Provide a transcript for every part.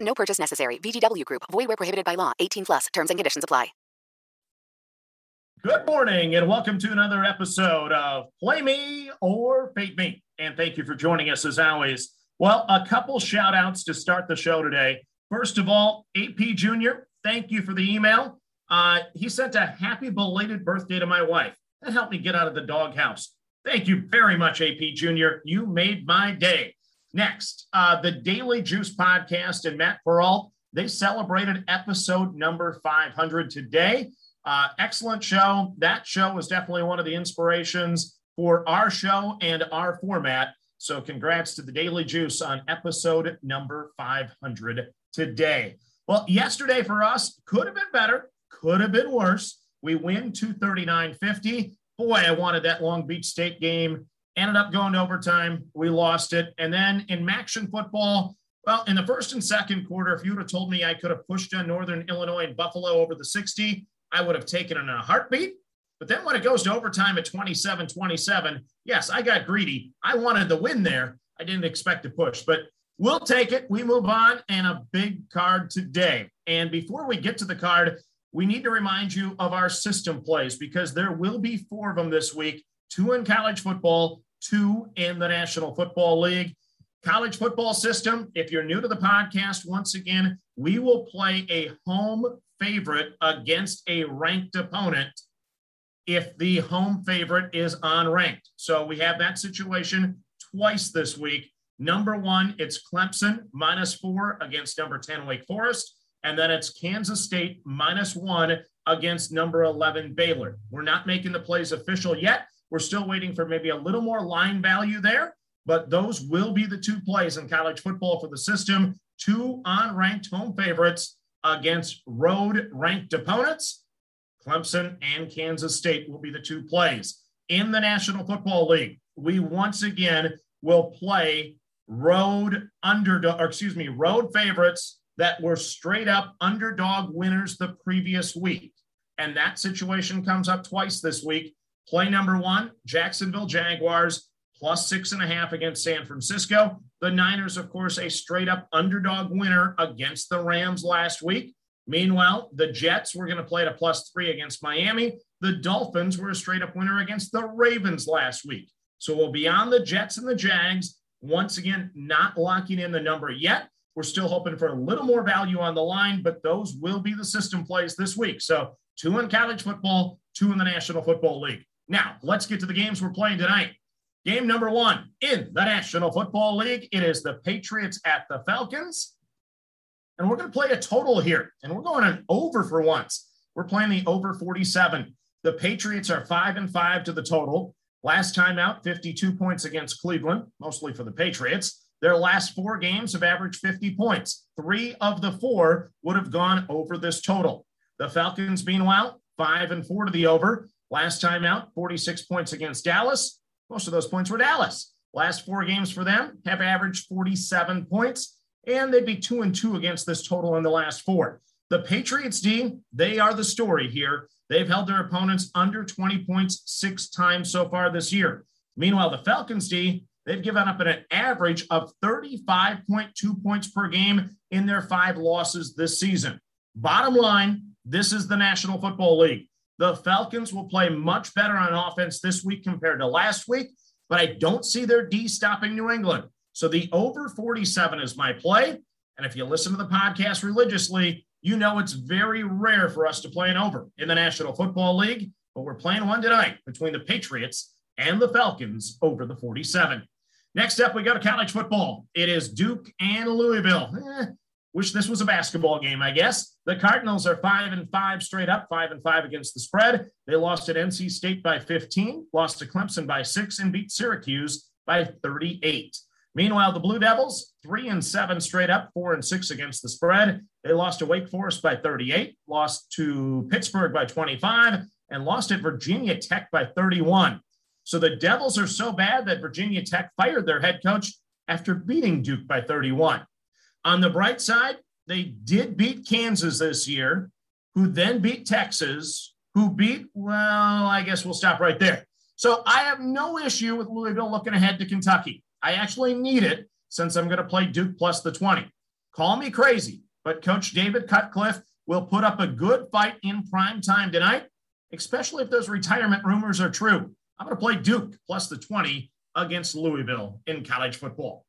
No purchase necessary. VGW Group. Void where prohibited by law. 18 plus. Terms and conditions apply. Good morning and welcome to another episode of Play Me or Fade Me. And thank you for joining us as always. Well, a couple shout outs to start the show today. First of all, AP Jr., thank you for the email. Uh, he sent a happy belated birthday to my wife. That helped me get out of the doghouse. Thank you very much, AP Jr. You made my day. Next, uh, the Daily Juice podcast and Matt Peralt, they celebrated episode number 500 today. Uh, excellent show. That show was definitely one of the inspirations for our show and our format. So, congrats to the Daily Juice on episode number 500 today. Well, yesterday for us could have been better, could have been worse. We win 239.50. Boy, I wanted that Long Beach State game. Ended up going to overtime. We lost it. And then in MACtion football, well, in the first and second quarter, if you would have told me I could have pushed on Northern Illinois and Buffalo over the 60, I would have taken it in a heartbeat. But then when it goes to overtime at 27 27, yes, I got greedy. I wanted the win there. I didn't expect to push, but we'll take it. We move on and a big card today. And before we get to the card, we need to remind you of our system plays because there will be four of them this week two in college football, two in the National Football League. College football system, if you're new to the podcast, once again, we will play a home favorite against a ranked opponent if the home favorite is unranked. So we have that situation twice this week. Number one, it's Clemson minus four against number 10 Wake Forest. And then it's Kansas State minus one against number 11 Baylor. We're not making the plays official yet. We're still waiting for maybe a little more line value there, but those will be the two plays in college football for the system. Two unranked home favorites against road ranked opponents. Clemson and Kansas State will be the two plays. In the National Football League, we once again will play road underdog, or excuse me, road favorites that were straight up underdog winners the previous week. And that situation comes up twice this week. Play number one, Jacksonville Jaguars plus six and a half against San Francisco. The Niners, of course, a straight up underdog winner against the Rams last week. Meanwhile, the Jets were going to play at a plus three against Miami. The Dolphins were a straight up winner against the Ravens last week. So we'll be on the Jets and the Jags. Once again, not locking in the number yet. We're still hoping for a little more value on the line, but those will be the system plays this week. So two in college football, two in the National Football League. Now, let's get to the games we're playing tonight. Game number one in the National Football League. It is the Patriots at the Falcons. And we're going to play a total here. And we're going an over for once. We're playing the over 47. The Patriots are five and five to the total. Last time out, 52 points against Cleveland, mostly for the Patriots. Their last four games have averaged 50 points. Three of the four would have gone over this total. The Falcons, meanwhile, five and four to the over. Last time out, 46 points against Dallas. Most of those points were Dallas. Last four games for them have averaged 47 points, and they'd be two and two against this total in the last four. The Patriots D, they are the story here. They've held their opponents under 20 points six times so far this year. Meanwhile, the Falcons D, they've given up an average of 35.2 points per game in their five losses this season. Bottom line, this is the National Football League. The Falcons will play much better on offense this week compared to last week, but I don't see their D stopping New England. So the over 47 is my play. And if you listen to the podcast religiously, you know it's very rare for us to play an over in the National Football League, but we're playing one tonight between the Patriots and the Falcons over the 47. Next up, we go to college football. It is Duke and Louisville. Eh, Wish this was a basketball game, I guess. The Cardinals are five and five straight up, five and five against the spread. They lost at NC State by 15, lost to Clemson by six, and beat Syracuse by 38. Meanwhile, the Blue Devils, three and seven straight up, four and six against the spread. They lost to Wake Forest by 38, lost to Pittsburgh by 25, and lost at Virginia Tech by 31. So the Devils are so bad that Virginia Tech fired their head coach after beating Duke by 31. On the bright side, they did beat Kansas this year, who then beat Texas, who beat, well, I guess we'll stop right there. So I have no issue with Louisville looking ahead to Kentucky. I actually need it since I'm going to play Duke plus the 20. Call me crazy, but Coach David Cutcliffe will put up a good fight in prime time tonight, especially if those retirement rumors are true. I'm going to play Duke plus the 20 against Louisville in college football.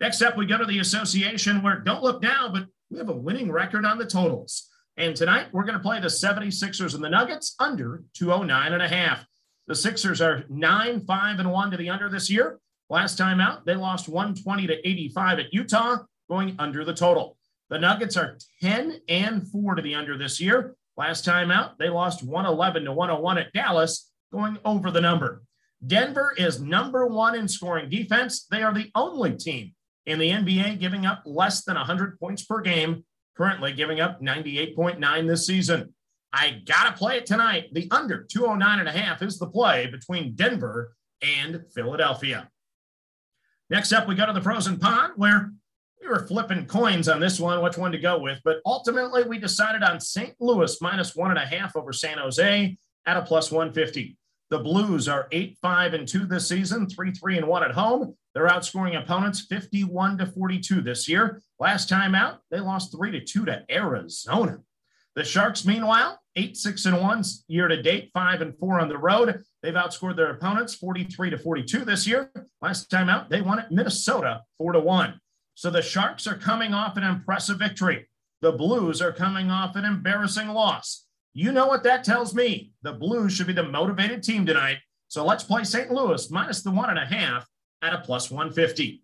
Next up, we go to the association where don't look now, but we have a winning record on the totals. And tonight, we're going to play the 76ers and the Nuggets under 209 and a half. The Sixers are 9 5 and 1 to the under this year. Last time out, they lost 120 to 85 at Utah, going under the total. The Nuggets are 10 and 4 to the under this year. Last time out, they lost 111 to 101 at Dallas, going over the number. Denver is number one in scoring defense. They are the only team in the NBA giving up less than 100 points per game, currently giving up 98.9 this season. I got to play it tonight. The under 209 and a half is the play between Denver and Philadelphia. Next up, we go to the frozen pond where we were flipping coins on this one, which one to go with. But ultimately, we decided on St. Louis minus one and a half over San Jose at a plus 150. The Blues are 8 5 and 2 this season, 3 3 and 1 at home. They're outscoring opponents 51 to 42 this year. Last time out, they lost 3 to 2 to Arizona. The Sharks, meanwhile, 8 6 and 1 year to date, 5 and 4 on the road. They've outscored their opponents 43 to 42 this year. Last time out, they won at Minnesota 4 to 1. So the Sharks are coming off an impressive victory. The Blues are coming off an embarrassing loss. You know what that tells me. The Blues should be the motivated team tonight. So let's play St. Louis minus the one and a half at a plus 150.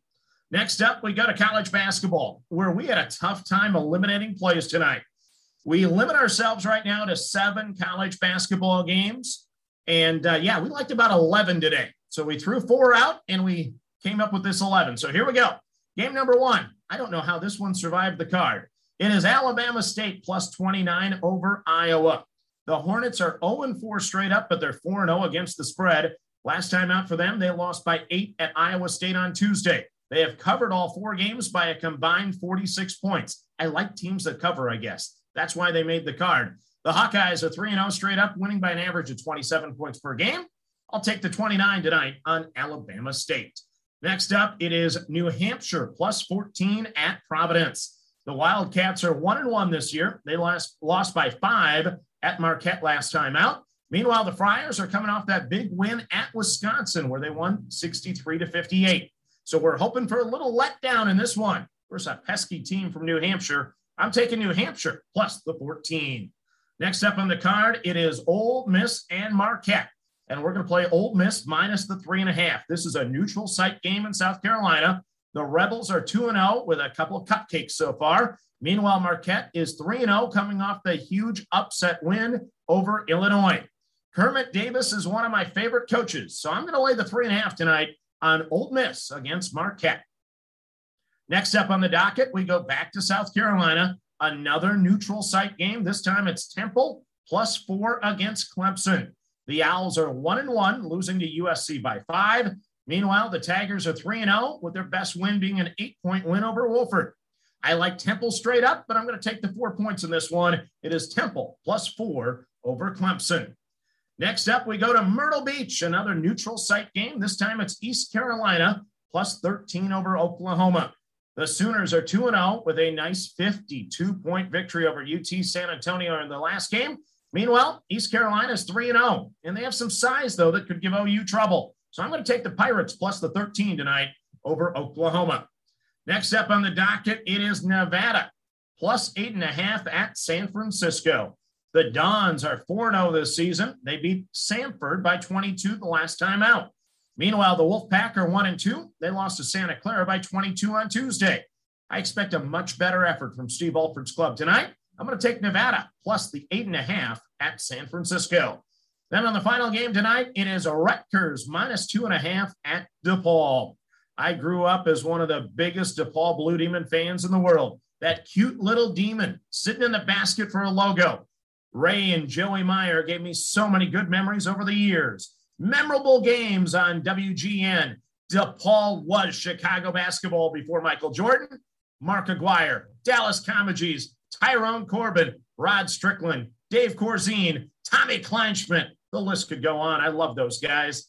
Next up, we go to college basketball, where we had a tough time eliminating plays tonight. We limit ourselves right now to seven college basketball games. And uh, yeah, we liked about 11 today. So we threw four out and we came up with this 11. So here we go. Game number one. I don't know how this one survived the card. It is Alabama State plus 29 over Iowa. The Hornets are 0 4 straight up, but they're 4 0 against the spread. Last time out for them, they lost by eight at Iowa State on Tuesday. They have covered all four games by a combined 46 points. I like teams that cover, I guess. That's why they made the card. The Hawkeyes are 3 0 straight up, winning by an average of 27 points per game. I'll take the 29 tonight on Alabama State. Next up, it is New Hampshire plus 14 at Providence. The Wildcats are one and one this year. They lost, lost by five at Marquette last time out. Meanwhile, the Friars are coming off that big win at Wisconsin where they won 63 to 58. So we're hoping for a little letdown in this one. Versus a pesky team from New Hampshire. I'm taking New Hampshire plus the 14. Next up on the card, it is Ole Miss and Marquette. And we're going to play Ole Miss minus the three and a half. This is a neutral site game in South Carolina. The Rebels are 2 0 with a couple of cupcakes so far. Meanwhile, Marquette is 3 0 coming off the huge upset win over Illinois. Kermit Davis is one of my favorite coaches, so I'm going to lay the three and a half tonight on Ole Miss against Marquette. Next up on the docket, we go back to South Carolina. Another neutral site game. This time it's Temple plus four against Clemson. The Owls are one and one, losing to USC by five. Meanwhile, the Tigers are 3 and 0, with their best win being an eight point win over Wofford. I like Temple straight up, but I'm going to take the four points in this one. It is Temple plus four over Clemson. Next up, we go to Myrtle Beach, another neutral site game. This time it's East Carolina plus 13 over Oklahoma. The Sooners are 2 0 with a nice 52 point victory over UT San Antonio in the last game. Meanwhile, East Carolina is 3 0, and they have some size, though, that could give OU trouble. So I'm going to take the Pirates plus the 13 tonight over Oklahoma. Next up on the docket, it is Nevada plus eight and a half at San Francisco. The Dons are 4 0 this season. They beat Samford by 22 the last time out. Meanwhile, the Wolfpack are 1 and 2. They lost to Santa Clara by 22 on Tuesday. I expect a much better effort from Steve Alford's club tonight. I'm going to take Nevada plus the eight and a half at San Francisco. Then on the final game tonight, it is Rutgers minus two and a half at DePaul. I grew up as one of the biggest DePaul Blue Demon fans in the world. That cute little demon sitting in the basket for a logo. Ray and Joey Meyer gave me so many good memories over the years. Memorable games on WGN. DePaul was Chicago basketball before Michael Jordan, Mark Aguirre, Dallas Comegys, Tyrone Corbin, Rod Strickland, Dave Corzine, Tommy Kleinschmidt. The list could go on. I love those guys.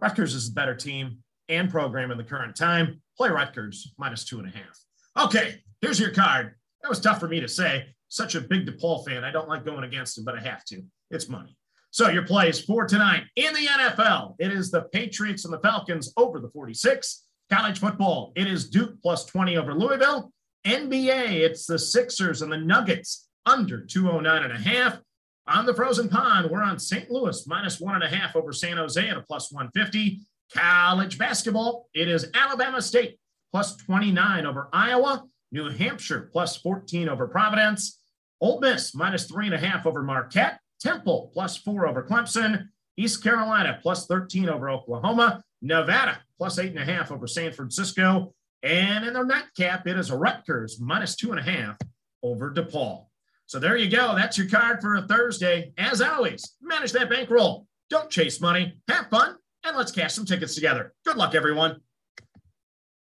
Rutgers is a better team and program in the current time. Play Rutgers minus two and a half. Okay, here's your card. That was tough for me to say. Such a big DePaul fan. I don't like going against him, but I have to. It's money. So your plays for tonight in the NFL. It is the Patriots and the Falcons over the 46. College football. It is Duke plus 20 over Louisville. NBA. It's the Sixers and the Nuggets under 209 and a half. On the frozen pond, we're on St. Louis minus one and a half over San Jose at a plus 150. College basketball, it is Alabama State plus 29 over Iowa, New Hampshire plus 14 over Providence, Ole Miss minus three and a half over Marquette, Temple plus four over Clemson, East Carolina plus 13 over Oklahoma, Nevada plus eight and a half over San Francisco, and in the nightcap, it is Rutgers minus two and a half over DePaul. So there you go. That's your card for a Thursday. As always, manage that bankroll. Don't chase money. Have fun, and let's cash some tickets together. Good luck, everyone.